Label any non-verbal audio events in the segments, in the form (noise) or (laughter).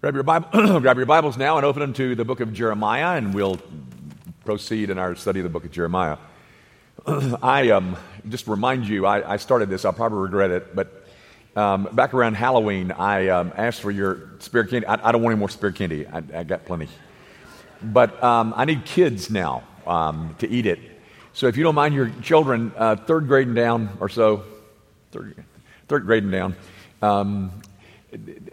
Grab your, Bible, (clears throat) grab your Bibles now and open them to the book of Jeremiah, and we'll proceed in our study of the book of Jeremiah. (clears throat) I um, just remind you, I, I, started this, I'll probably regret it, but um, back around Halloween, I um, asked for your spirit candy. I, I, don't want any more spirit candy, I, I got plenty. But um, I need kids now um, to eat it. So if you don't mind your children, uh, third grade and down or so, third, third grade and down, um,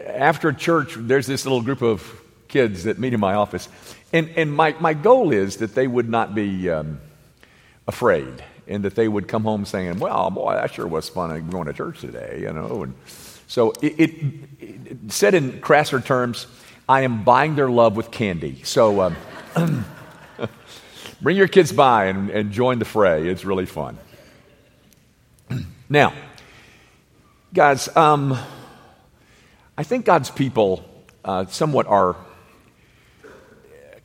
after church, there's this little group of kids that meet in my office. And, and my, my goal is that they would not be um, afraid and that they would come home saying, well, boy, that sure was fun going to church today, you know. And so it, it, it said in crasser terms, I am buying their love with candy. So um, (clears throat) bring your kids by and, and join the fray. It's really fun. (clears throat) now, guys, um, I think God's people uh, somewhat are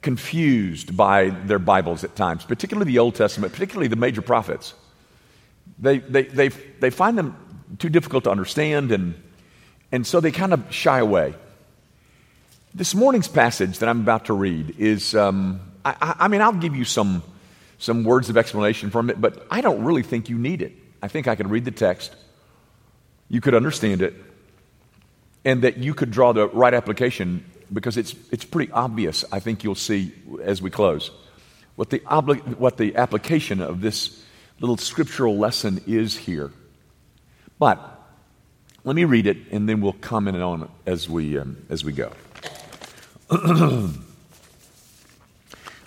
confused by their Bibles at times, particularly the Old Testament, particularly the major prophets. They, they, they, they find them too difficult to understand, and, and so they kind of shy away. This morning's passage that I'm about to read is, um, I, I mean, I'll give you some, some words of explanation from it, but I don't really think you need it. I think I could read the text, you could understand it, and that you could draw the right application because it's, it's pretty obvious, I think you'll see as we close, what the, obli- what the application of this little scriptural lesson is here. But let me read it and then we'll comment on it as we, um, as we go. (clears throat)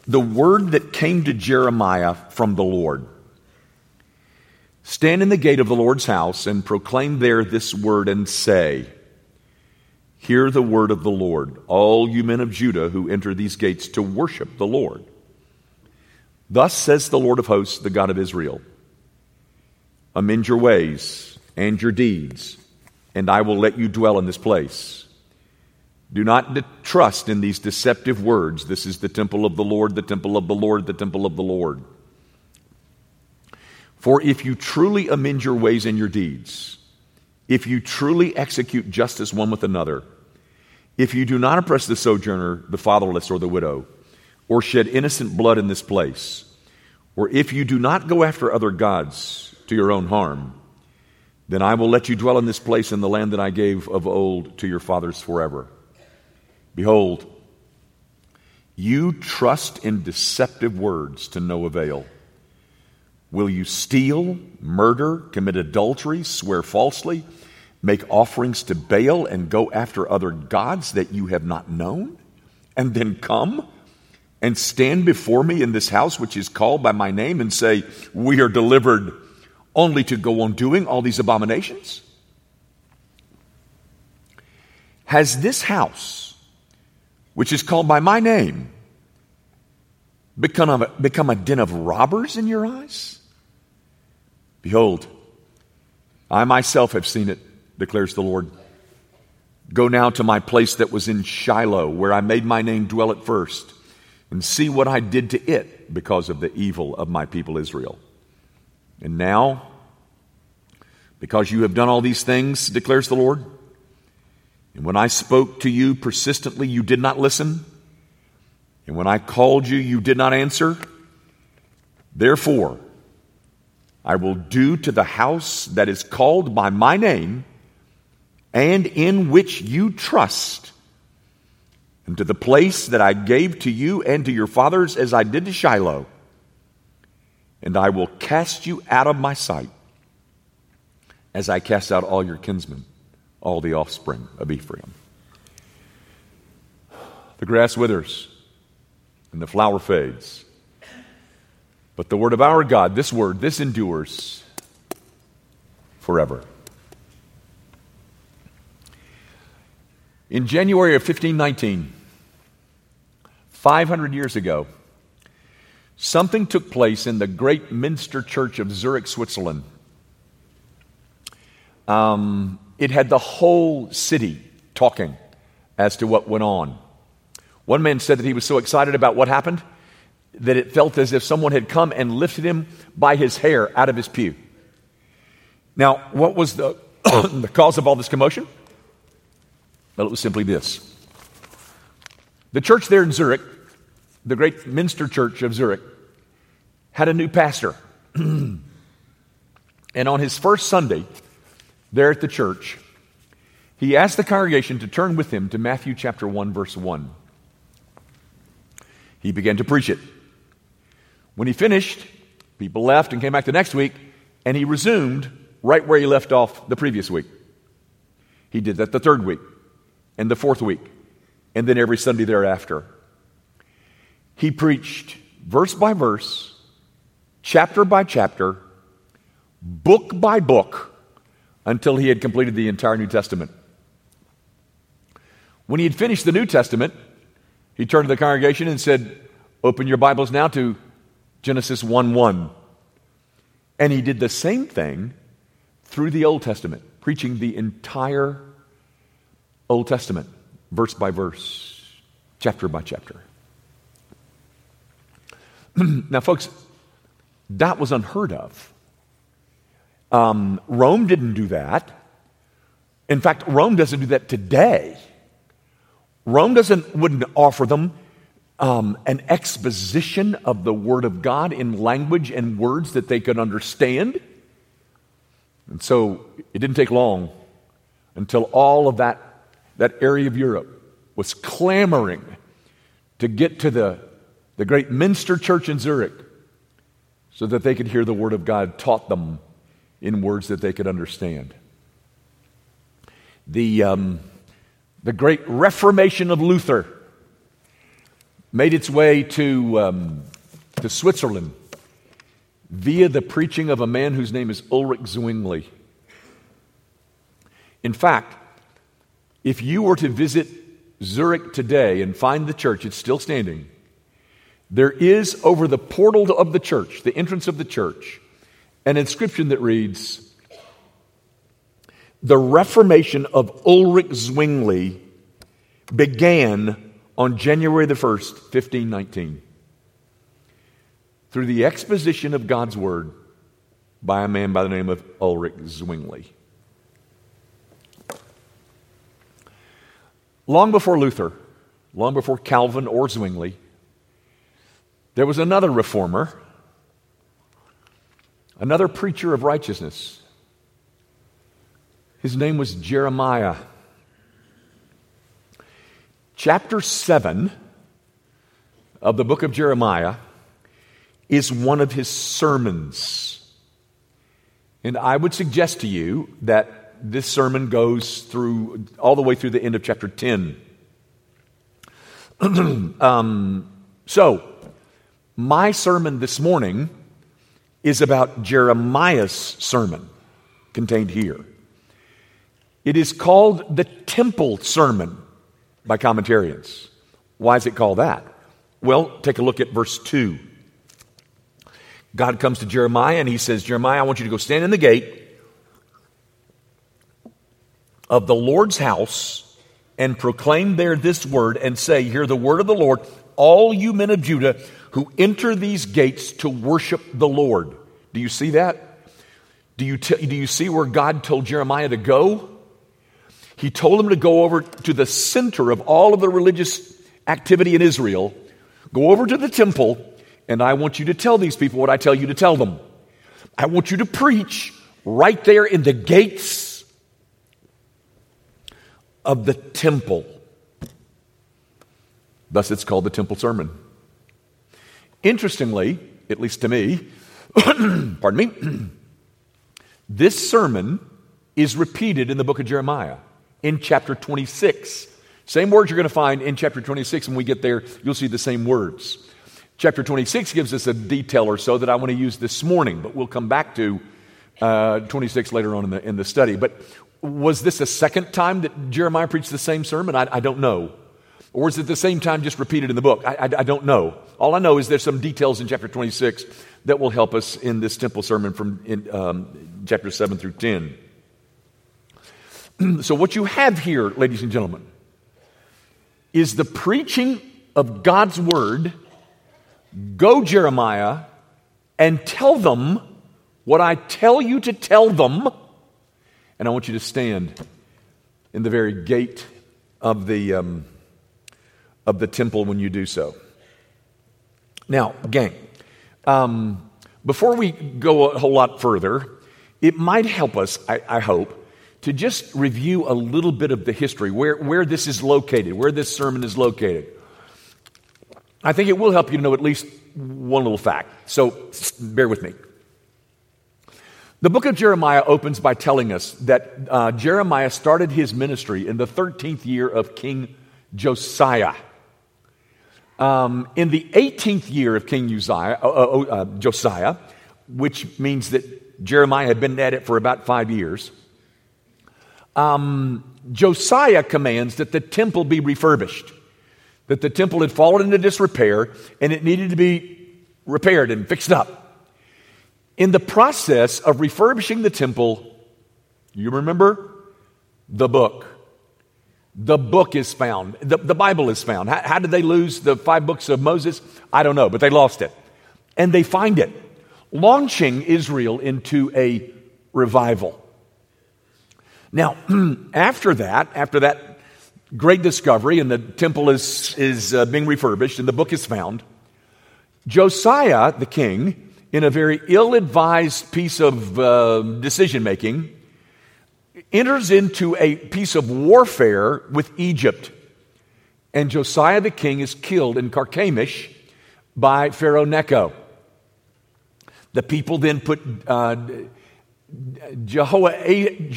the word that came to Jeremiah from the Lord. Stand in the gate of the Lord's house and proclaim there this word and say, Hear the word of the Lord, all you men of Judah who enter these gates to worship the Lord. Thus says the Lord of hosts, the God of Israel Amend your ways and your deeds, and I will let you dwell in this place. Do not de- trust in these deceptive words. This is the temple of the Lord, the temple of the Lord, the temple of the Lord. For if you truly amend your ways and your deeds, if you truly execute justice one with another, if you do not oppress the sojourner, the fatherless, or the widow, or shed innocent blood in this place, or if you do not go after other gods to your own harm, then I will let you dwell in this place in the land that I gave of old to your fathers forever. Behold, you trust in deceptive words to no avail. Will you steal, murder, commit adultery, swear falsely? Make offerings to Baal and go after other gods that you have not known, and then come and stand before me in this house which is called by my name and say, We are delivered only to go on doing all these abominations? Has this house, which is called by my name, become a, become a den of robbers in your eyes? Behold, I myself have seen it declares the Lord. Go now to my place that was in Shiloh, where I made my name dwell at first, and see what I did to it because of the evil of my people Israel. And now, because you have done all these things, declares the Lord, and when I spoke to you persistently, you did not listen, and when I called you, you did not answer. Therefore, I will do to the house that is called by my name and in which you trust, and to the place that I gave to you and to your fathers as I did to Shiloh. And I will cast you out of my sight as I cast out all your kinsmen, all the offspring of Ephraim. The grass withers and the flower fades. But the word of our God, this word, this endures forever. In January of 1519, 500 years ago, something took place in the great Minster Church of Zurich, Switzerland. Um, it had the whole city talking as to what went on. One man said that he was so excited about what happened that it felt as if someone had come and lifted him by his hair out of his pew. Now, what was the, (coughs) the cause of all this commotion? Well, it was simply this The church there in Zurich, the great Minster Church of Zurich, had a new pastor. (clears throat) and on his first Sunday there at the church, he asked the congregation to turn with him to Matthew chapter 1, verse 1. He began to preach it. When he finished, people left and came back the next week, and he resumed right where he left off the previous week. He did that the third week, and the fourth week, and then every Sunday thereafter. He preached verse by verse, chapter by chapter, book by book, until he had completed the entire New Testament. When he had finished the New Testament, he turned to the congregation and said, Open your Bibles now to Genesis 1 1. And he did the same thing through the Old Testament, preaching the entire Old Testament, verse by verse, chapter by chapter. (clears throat) now, folks, that was unheard of. Um, Rome didn't do that. In fact, Rome doesn't do that today. Rome doesn't wouldn't offer them um, an exposition of the Word of God in language and words that they could understand. And so it didn't take long until all of that, that area of Europe was clamoring to get to the, the great Minster Church in Zurich so that they could hear the Word of God taught them in words that they could understand. The, um, the great Reformation of Luther made its way to, um, to Switzerland via the preaching of a man whose name is Ulrich Zwingli. In fact, if you were to visit Zurich today and find the church, it's still standing. There is over the portal of the church, the entrance of the church, an inscription that reads The Reformation of Ulrich Zwingli began on January the 1st, 1519, through the exposition of God's Word by a man by the name of Ulrich Zwingli. Long before Luther, long before Calvin or Zwingli, there was another reformer, another preacher of righteousness. His name was Jeremiah. Chapter 7 of the book of Jeremiah is one of his sermons. And I would suggest to you that this sermon goes through all the way through the end of chapter 10. (clears throat) um, so, my sermon this morning is about Jeremiah's sermon contained here. It is called the Temple Sermon by commentarians. Why is it called that? Well, take a look at verse 2. God comes to Jeremiah and he says, Jeremiah, I want you to go stand in the gate of the Lord's house and proclaim there this word and say, Hear the word of the Lord, all you men of Judah who enter these gates to worship the Lord. Do you see that? Do you, t- do you see where God told Jeremiah to go? He told him to go over to the center of all of the religious activity in Israel, go over to the temple, and I want you to tell these people what I tell you to tell them. I want you to preach right there in the gates of the temple. Thus, it's called the Temple Sermon. Interestingly, at least to me, (clears throat) pardon me, (clears throat) this sermon is repeated in the book of Jeremiah in chapter 26. Same words you're going to find in chapter 26. When we get there, you'll see the same words. Chapter 26 gives us a detail or so that I want to use this morning, but we'll come back to uh, 26 later on in the, in the study. But was this a second time that Jeremiah preached the same sermon? I, I don't know. Or is it the same time just repeated in the book? I, I, I, don't know. All I know is there's some details in chapter 26 that will help us in this temple sermon from in, um, chapter 7 through 10. (clears throat) so, what you have here, ladies and gentlemen, is the preaching of God's word. Go, Jeremiah, and tell them what I tell you to tell them. And I want you to stand in the very gate of the, um, of the temple when you do so. Now, gang, um, before we go a whole lot further, it might help us, I, I, hope, to just review a little bit of the history, where, where this is located, where this sermon is located. I think it will help you to know at least one little fact. So bear with me. The book of Jeremiah opens by telling us that uh, Jeremiah started his ministry in the 13th year of King Josiah. Um, in the 18th year of King Uzziah, uh, uh, uh, Josiah, which means that Jeremiah had been at it for about five years, um, Josiah commands that the temple be refurbished, that the temple had fallen into disrepair and it needed to be repaired and fixed up. In the process of refurbishing the temple, you remember the book the book is found. The, the Bible is found. How, how, did they lose the five books of Moses? I don't know, but they lost it. And they find it, launching Israel into a revival. Now, (clears throat) after that, after that great discovery, and the temple is, is uh, being refurbished and the book is found, Josiah, the king, in a very ill advised piece of uh, decision making, enters into a piece of warfare with Egypt. And Josiah the king is killed in Carchemish by Pharaoh Necho. The people then put uh, Jehoahaz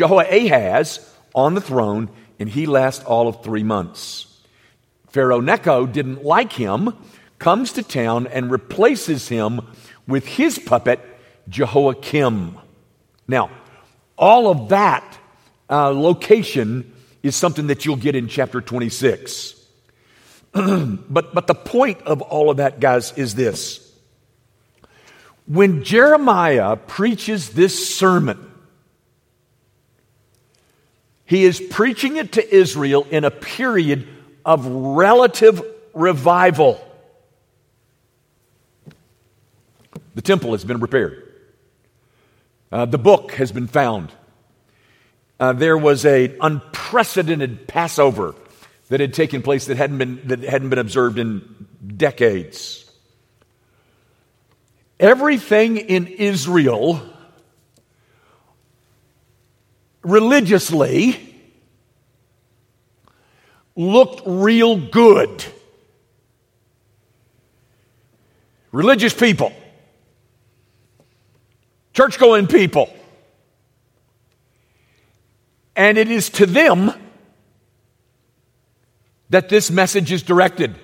on the throne, and he lasts all of three months. Pharaoh Necho didn't like him, comes to town and replaces him with his puppet, Jehoiakim. Now, all of that uh, location is something that you'll get in chapter 26. (clears throat) but, but the point of all of that, guys, is this. When Jeremiah preaches this sermon, he is preaching it to Israel in a period of relative revival. The temple has been repaired. Uh, the book has been found uh, there was an unprecedented Passover that had taken place that hadn't been, that hadn't been observed in decades. Everything in Israel religiously looked real good. Religious people, church going people and it is to them that this message is directed.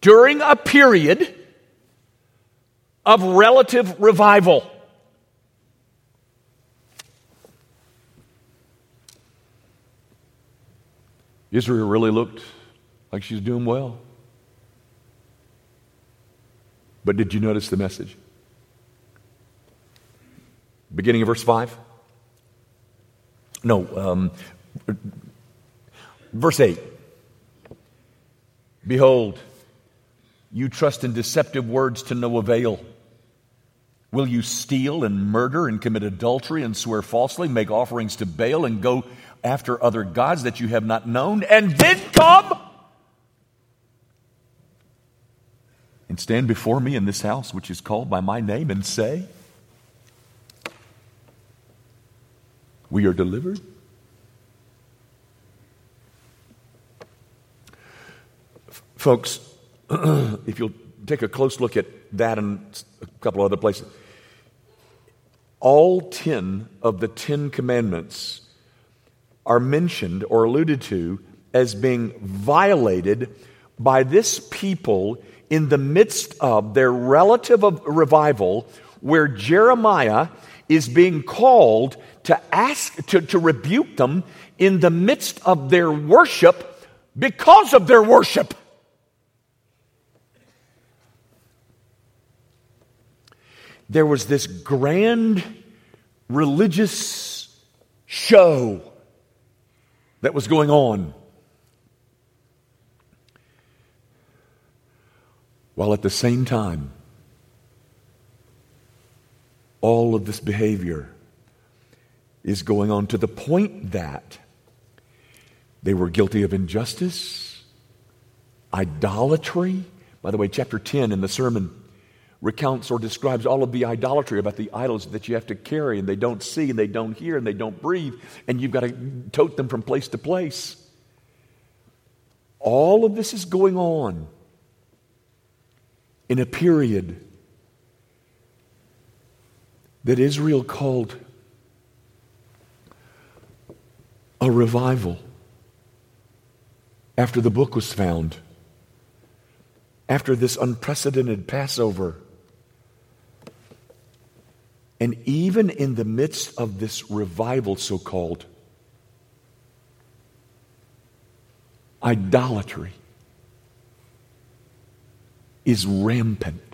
During a period of relative revival. Israel really looked like she's doing well. But did you notice the message? Beginning of verse 5. No, um, verse 8. Behold, you trust in deceptive words to no avail. Will you steal and murder and commit adultery and swear falsely, make offerings to Baal and go after other gods that you have not known, and then come and stand before me in this house which is called by my name and say, we are delivered? Folks, (clears throat) if you'll take a close look at that and a couple other places, all 10 of the 10 commandments are mentioned or alluded to as being violated by this people in the midst of their relative revival, where Jeremiah is being called to ask, to, to rebuke them in the midst of their worship because of their worship. There was this grand religious show that was going on. While at the same time, all of this behavior is going on to the point that They were guilty of injustice, idolatry. By the way, chapter 10 in the sermon recounts or describes all of the idolatry about the idols that you have to carry and they don't see and they don't hear and they don't breathe and you've got to tote them from place to place. All of this is going on in a period that Israel called a revival after the book was found, after this unprecedented Passover. And even in the midst of this revival, so called, idolatry is rampant.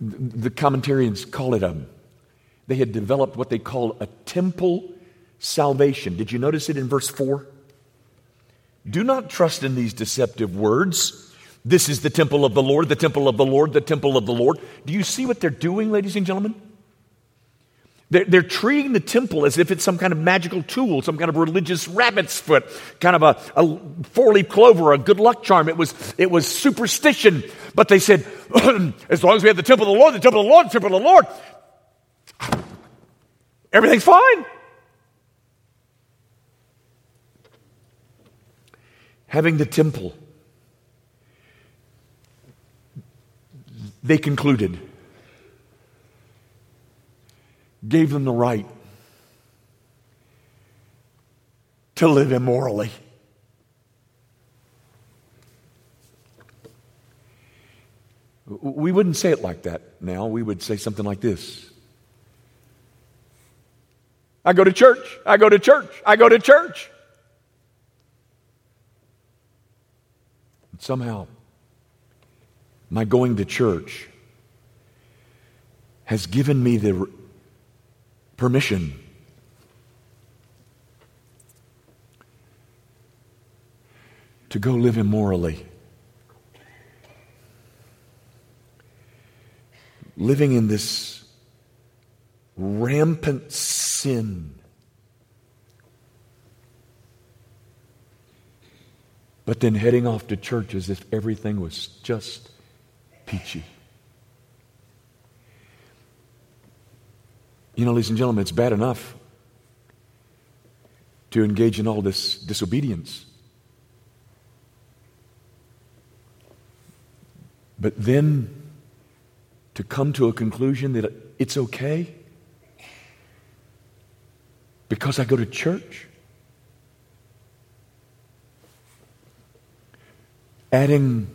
The commentarians call it a, they had developed what they call a temple salvation. Did you notice it in verse 4? Do not trust in these deceptive words. This is the temple of the Lord, the temple of the Lord, the temple of the Lord. Do you see what they're doing, ladies and gentlemen? They're, they're, treating the temple as if it's some kind of magical tool, some kind of religious rabbit's foot, kind of a, a four leaf clover, a good luck charm. It was, it was superstition. But they said, (clears throat) as long as we have the temple of the Lord, the temple of the Lord, the temple of the Lord, everything's fine. Having the temple, they concluded gave them the right to live immorally. We wouldn't say it like that now. We would say something like this I go to church, I go to church, I go to church. And somehow, my going to church has given me the permission. To go live immorally. Living in this rampant sin. But then heading off to church as if everything was just peachy. You know, ladies and gentlemen, it's bad enough to engage in all this disobedience. But then to come to a conclusion that it's okay because I go to church. Adding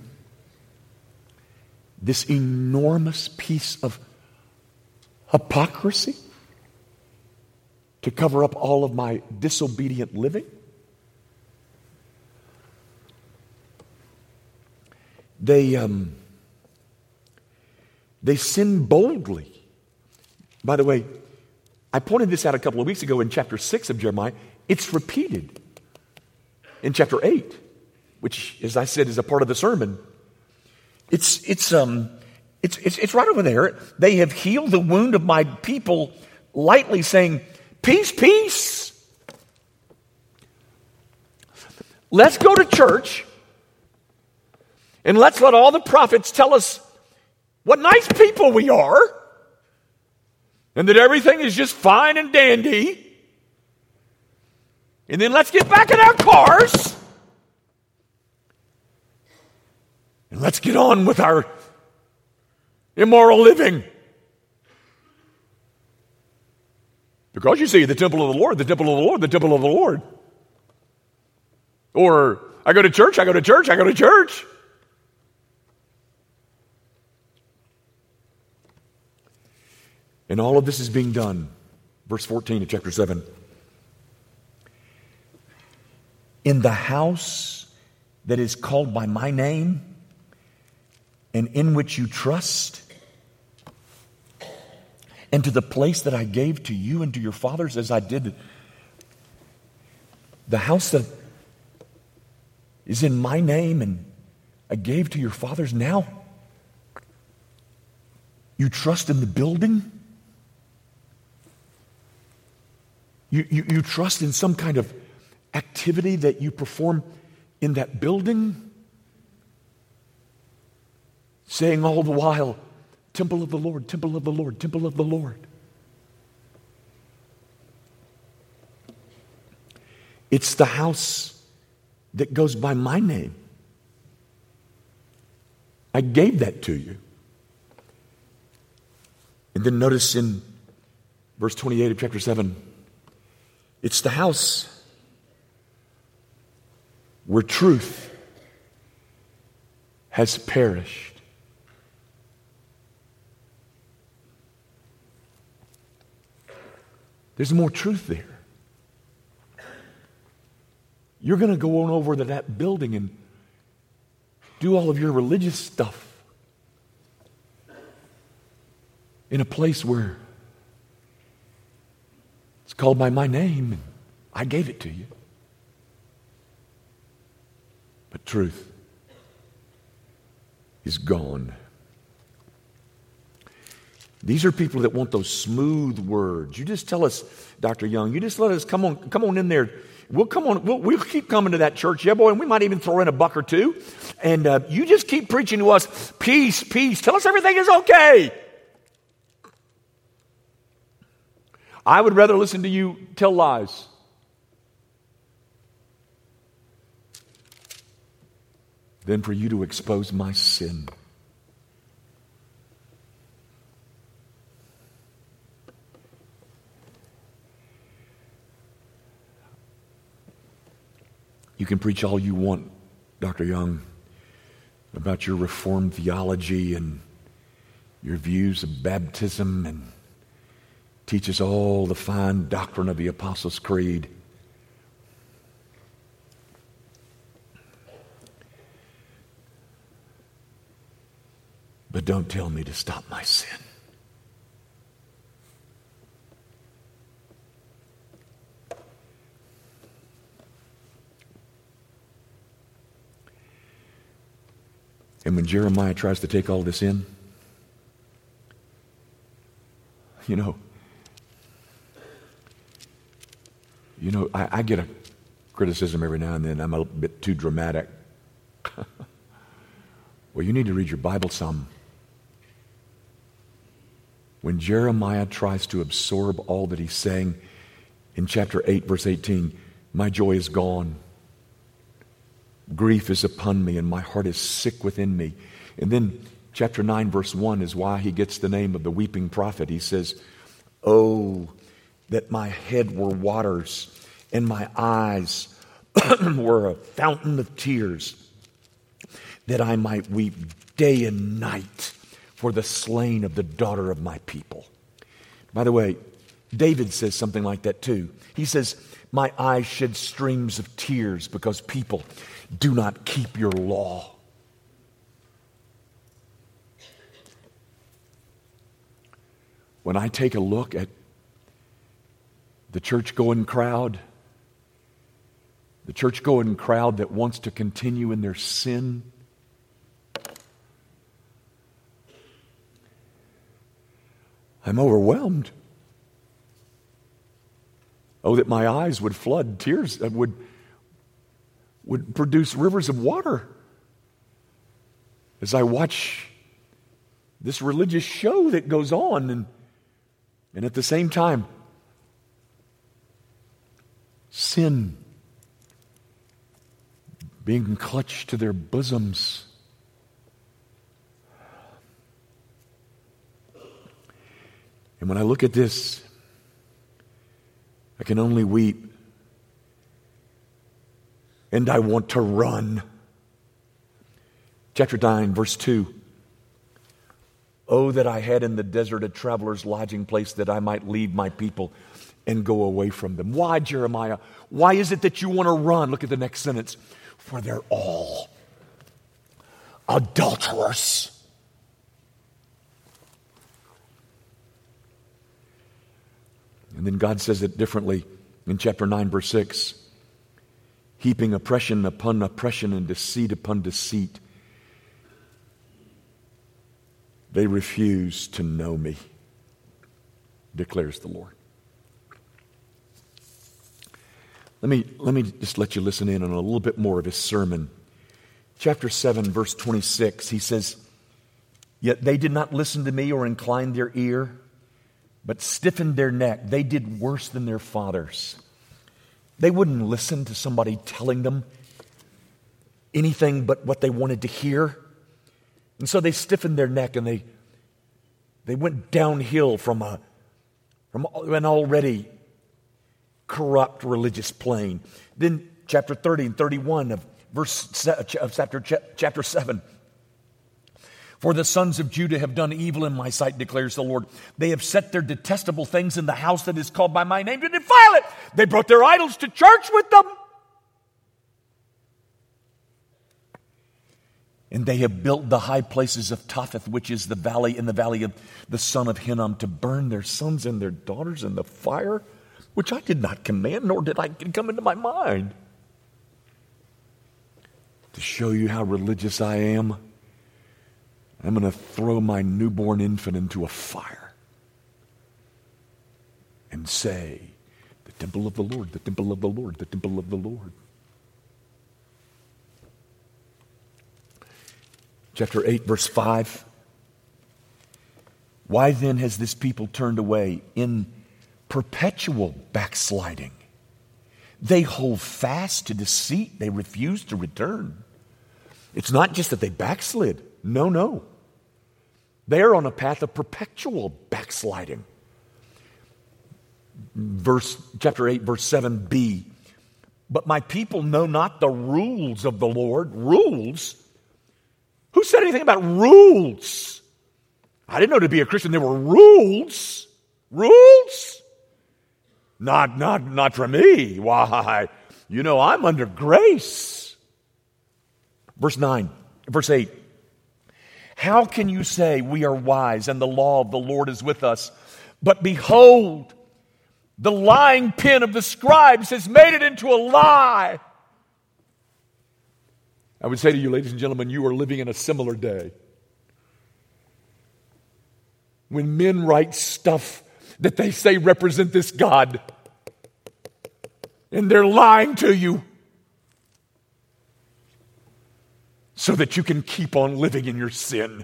this enormous piece of hypocrisy to cover up all of my disobedient living? They, um, they sin boldly. By the way, I pointed this out a couple of weeks ago in chapter 6 of Jeremiah. It's repeated in chapter 8, which, as I said, is a part of the sermon. It's, it's, um, it's, it's, it's right over there. They have healed the wound of my people lightly, saying, Peace, peace. Let's go to church and let's let all the prophets tell us what nice people we are and that everything is just fine and dandy. And then let's get back in our cars and let's get on with our immoral living. Because you see, the temple of the Lord, the temple of the Lord, the temple of the Lord. Or I go to church, I go to church, I go to church. And all of this is being done. Verse 14 of chapter 7. In the house that is called by my name and in which you trust, and to the place that I gave to you and to your fathers as I did the house that is in my name and I gave to your fathers now. You trust in the building? You, you, you trust in some kind of activity that you perform in that building, saying all the while, Temple of the Lord, Temple of the Lord, Temple of the Lord. It's the house that goes by my name. I gave that to you. And then notice in verse 28 of chapter 7 it's the house where truth has perished. There's more truth there. You're going to go on over to that building and do all of your religious stuff in a place where it's called by my name and I gave it to you. But truth is gone. These are people that want those smooth words. You just tell us, Dr. Young, you just let us come on, come on in there. We'll come on, we'll, we'll keep coming to that church, yeah, boy, and we might even throw in a buck or two. And uh, you just keep preaching to us peace, peace. Tell us everything is okay. I would rather listen to you tell lies. Than for you to expose my sin. You can preach all you want, Dr. Young, about your Reformed theology and your views of baptism and teach us all the fine doctrine of the Apostles' Creed. But don't tell me to stop my sin. And when Jeremiah tries to take all this in, you know, you know, I, I get a criticism every now and then. I'm a bit too dramatic. (laughs) well, you need to read your Bible some. When Jeremiah tries to absorb all that he's saying in chapter 8, verse 18, my joy is gone. Grief is upon me, and my heart is sick within me. And then, chapter 9, verse 1 is why he gets the name of the weeping prophet. He says, Oh, that my head were waters, and my eyes (clears throat) were a fountain of tears, that I might weep day and night for the slain of the daughter of my people. By the way, David says something like that too. He says, My eyes shed streams of tears because people do not keep your law. When I take a look at the church going crowd, the church going crowd that wants to continue in their sin, I'm overwhelmed. Oh, that my eyes would flood, tears uh, would would produce rivers of water. As I watch this religious show that goes on, and, and at the same time, sin being clutched to their bosoms. And when I look at this, I can only weep and I want to run. Chapter 9, verse 2. Oh, that I had in the desert a traveler's lodging place that I might leave my people and go away from them. Why, Jeremiah? Why is it that you want to run? Look at the next sentence. For they're all adulterous. And then God says it differently in chapter 9, verse 6 heaping oppression upon oppression and deceit upon deceit. They refuse to know me, declares the Lord. Let me, let me just let you listen in on a little bit more of his sermon. Chapter 7, verse 26, he says, Yet they did not listen to me or incline their ear, but stiffened their neck. They did worse than their fathers. They wouldn't listen to somebody telling them anything but what they wanted to hear. And so they stiffened their neck and they, they went downhill from, a, from an already corrupt religious plane. Then, chapter 30 and 31 of verse of chapter, chapter 7. For the sons of Judah have done evil in my sight, declares the Lord. They have set their detestable things in the house that is called by my name to defile it. They brought their idols to church with them. And they have built the high places of Topheth, which is the valley in the valley of the son of Hinnom, to burn their sons and their daughters in the fire, which I did not command, nor did I come into my mind. To show you how religious I am, I'm going to throw my newborn infant into a fire and say, The temple of the Lord, the temple of the Lord, the temple of the Lord. Chapter 8, verse 5. Why then has this people turned away in perpetual backsliding? They hold fast to deceit, they refuse to return. It's not just that they backslid. No, no. They are on a path of perpetual backsliding. Verse chapter 8 verse 7b. But my people know not the rules of the Lord. Rules? Who said anything about rules? I didn't know to be a Christian there were rules. Rules? Not not not for me. Why? You know I'm under grace. Verse 9, verse 8. How can you say we are wise and the law of the Lord is with us? But behold, the lying pen of the scribes has made it into a lie. I would say to you, ladies and gentlemen, you are living in a similar day. When men write stuff that they say represent this God, and they're lying to you. So that you can keep on living in your sin.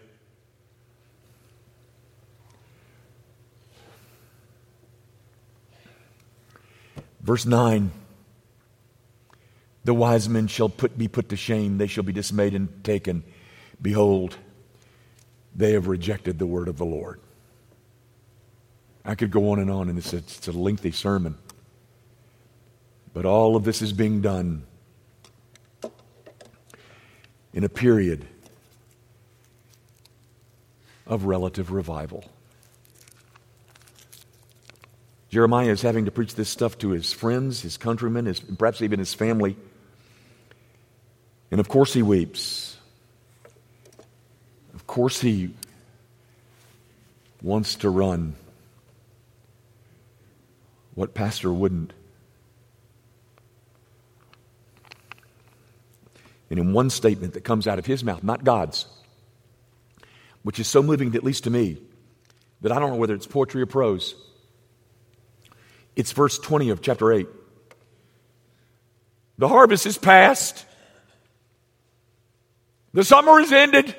Verse 9 The wise men shall put, be put to shame, they shall be dismayed and taken. Behold, they have rejected the word of the Lord. I could go on and on, and it's a, it's a lengthy sermon. But all of this is being done in a period of relative revival. Jeremiah is having to preach this stuff to his friends, his countrymen, his, perhaps even his family. And of course, he weeps. Of course, he wants to run. What pastor wouldn't? And in one statement that comes out of his mouth, not God's, which is so moving, at least to me, that I don't know whether it's poetry or prose. It's verse 20 of chapter 8. The harvest is past. The summer is ended.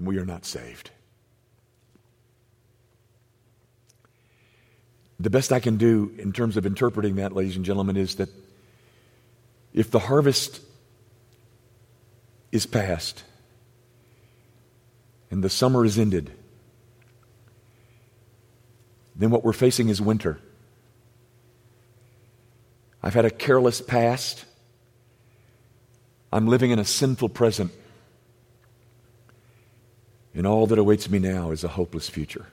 We are not saved. The best I can do in terms of interpreting that, ladies and gentlemen, is that if the harvest is past and the summer is ended, then what we're facing is winter. I've had a careless past. I'm living in a sinful present. And all that awaits me now is a hopeless future.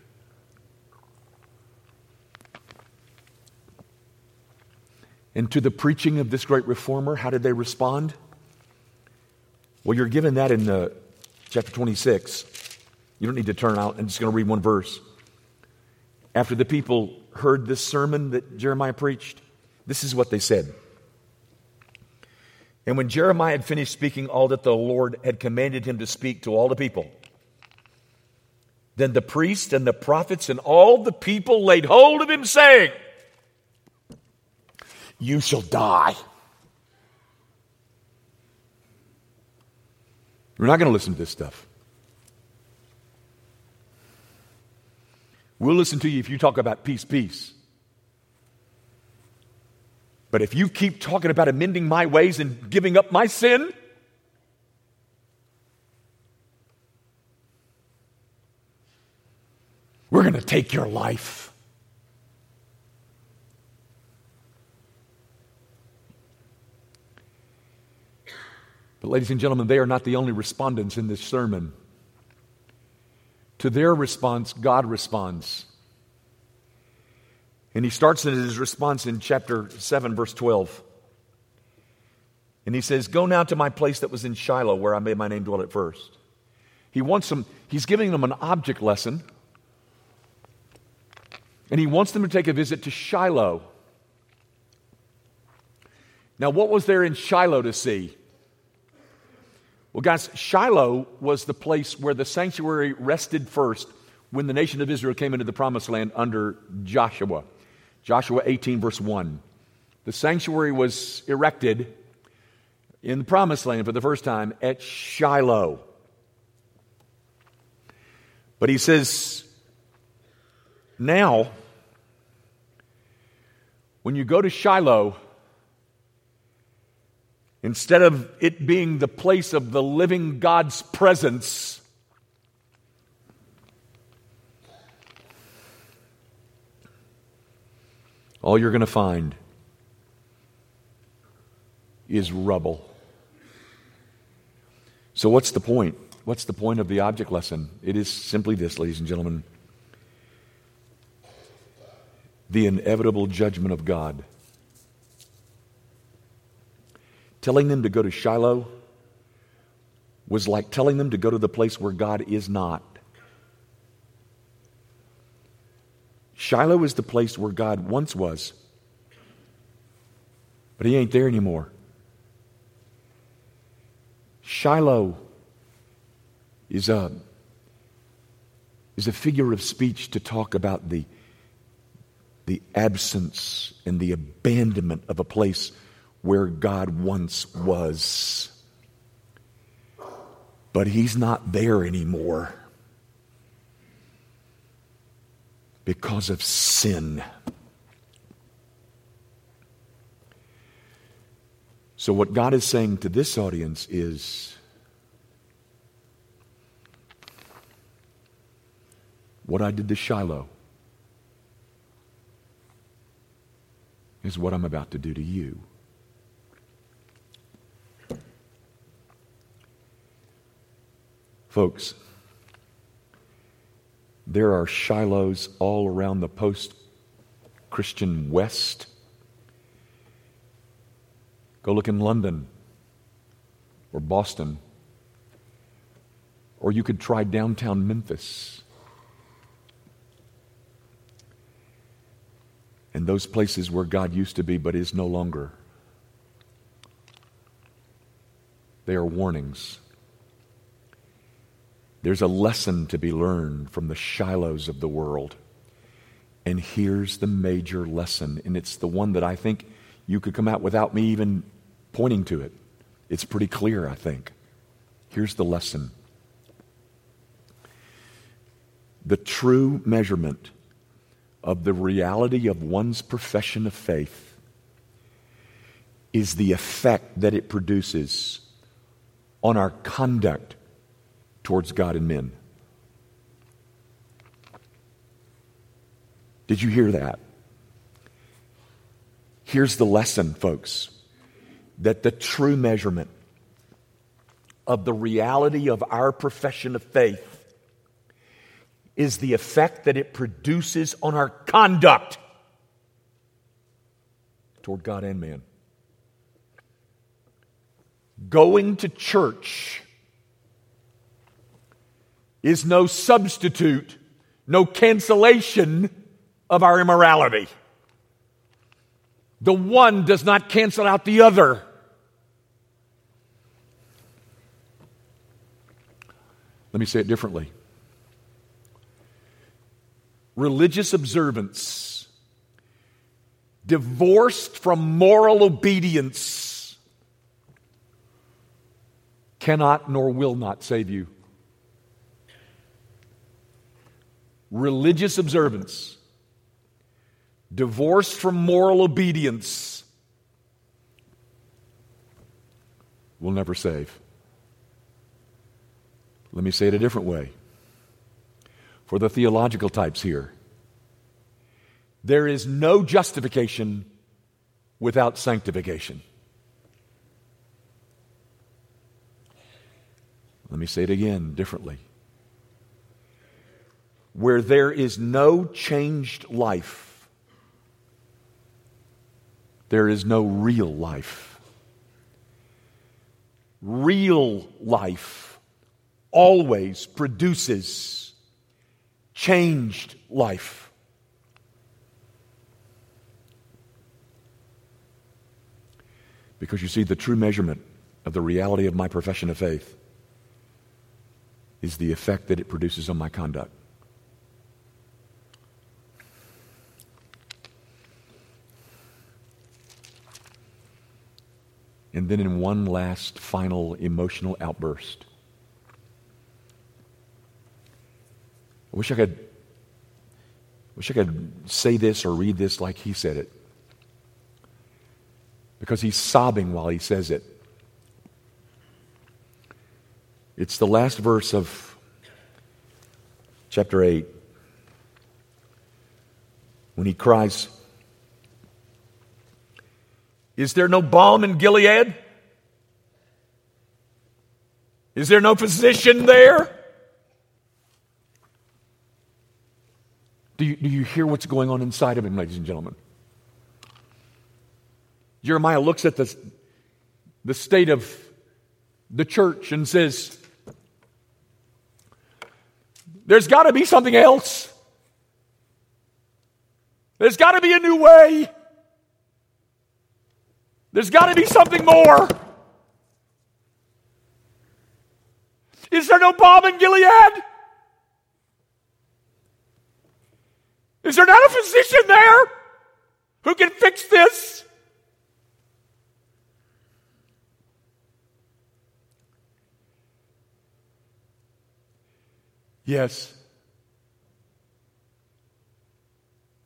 And to the preaching of this great reformer, how did they respond? Well, you're given that in uh, chapter 26. You don't need to turn out. I'm just going to read one verse. After the people heard this sermon that Jeremiah preached, this is what they said. And when Jeremiah had finished speaking all that the Lord had commanded him to speak to all the people, Then the priests and the prophets and all the people laid hold of him, saying, You shall die. We're not going to listen to this stuff. We'll listen to you if you talk about peace, peace. But if you keep talking about amending my ways and giving up my sin, we're going to take your life. But, ladies and gentlemen, they are not the only respondents in this sermon. To their response, God responds. And he starts in his response in chapter 7, verse 12. And he says, Go now to my place that was in Shiloh, where I made my name dwell at first. He wants them, he's giving them an object lesson. And he wants them to take a visit to Shiloh. Now, what was there in Shiloh to see? Well, guys, Shiloh was the place where the sanctuary rested first when the nation of Israel came into the promised land under Joshua. Joshua 18, verse 1. The sanctuary was erected in the promised land for the first time at Shiloh. But he says, now, when you go to Shiloh, instead of it being the place of the living God's presence, all you're going to find is rubble. So, what's the point? What's the point of the object lesson? It is simply this, ladies and gentlemen the inevitable judgment of God. Telling them to go to Shiloh was like telling them to go to the place where God is not. Shiloh is the place where God once was, but He ain't there anymore. Shiloh is a, is a figure of speech to talk about the, the absence and the abandonment of a place where God once was. But He's not there anymore. because of sin. So, what God is saying to this audience is what I did to Shiloh is what I'm about to do to you. Folks, there are Shilohs all around the post Christian West. Go look in London or Boston. Or you could try downtown Memphis. And those places where God used to be but is no longer. They are warnings. There's a lesson to be learned from the Shilohs of the world. And here's the major lesson, and it's the one that I think you could come out without me even pointing to it. It's pretty clear, I think. Here's the lesson the true measurement of the reality of one's profession of faith is the effect that it produces on our conduct towards God and men. Did you hear that? Here's the lesson, folks that the true measurement of the reality of our profession of faith is the effect that it produces on our conduct toward God and man. Going to church is no substitute, no cancellation of our immorality. The one does not cancel out the other. Let me say it differently. religious observance, divorced from moral obedience, cannot nor will not save you. Religious observance, divorced from moral obedience, will never save. Let me say it a different way for the theological types here. There is no justification without sanctification. Let me say it again differently. Where there is no changed life, there is no real life. Real life always produces changed life. Because you see, the true measurement of the reality of my profession of faith is the effect that it produces on my conduct. And then, in one last final emotional outburst, I wish I could wish I could say this or read this like he said it. Because he's sobbing while he says it. It's the last verse of chapter 8 when he cries, Is there no balm in Gilead? Is there no physician there? Do you, do you hear what's going on inside of him, ladies and gentlemen? Jeremiah looks at the, the state of the church and says, There's got to be something else. There's got to be a new way. There's got to be something more. Is there no balm in Gilead? Is there not a physician there who can fix this? Yes.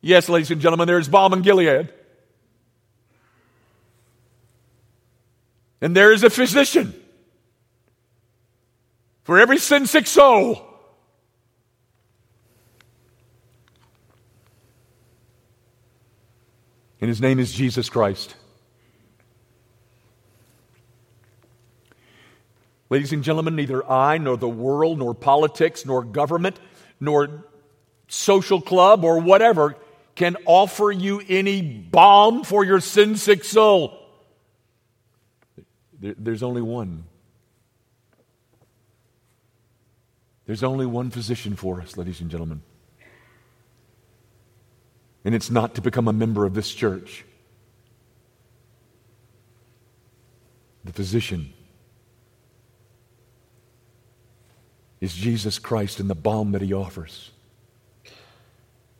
Yes, ladies and gentlemen, there is balm in Gilead. And there is a physician for every sin sick soul. And his name is Jesus Christ. Ladies and gentlemen, neither I, nor the world, nor politics, nor government, nor social club, or whatever can offer you any balm for your sin sick soul. There's only one. There's only one physician for us, ladies and gentlemen. And it's not to become a member of this church. The physician is Jesus Christ and the balm that he offers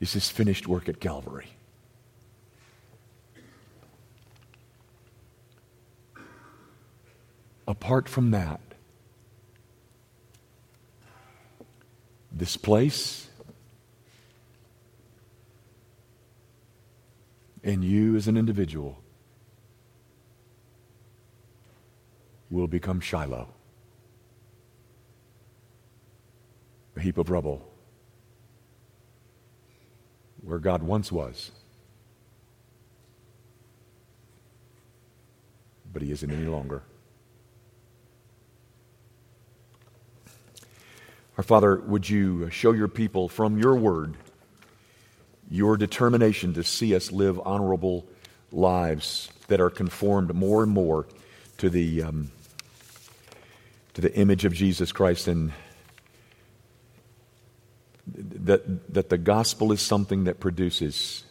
is his finished work at Calvary. Apart from that, this place and you as an individual will become Shiloh. a heap of rubble where God once was. But He isn't any longer. Our Father, would you show your people from your word your determination to see us live honorable lives that are conformed more and more to the, um, to the image of Jesus Christ and that, that the gospel is something that produces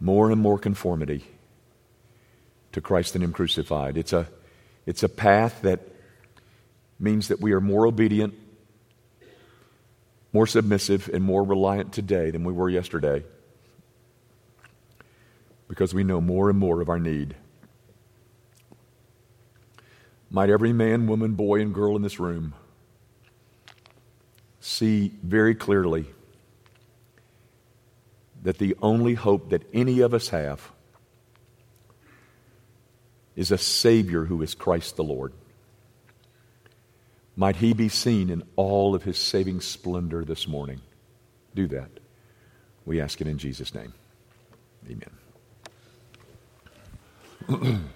more and more conformity to Christ and Him crucified. It's a, it's a path that means that we are more obedient more submissive and more reliant today than we were yesterday because we know more and more of our need. Might every man, woman, boy, and girl in this room see very clearly that the only hope that any of us have is a Savior who is Christ the Lord. Might he be seen in all of his saving splendor this morning. Do that. We ask it in Jesus' name. Amen. (clears throat)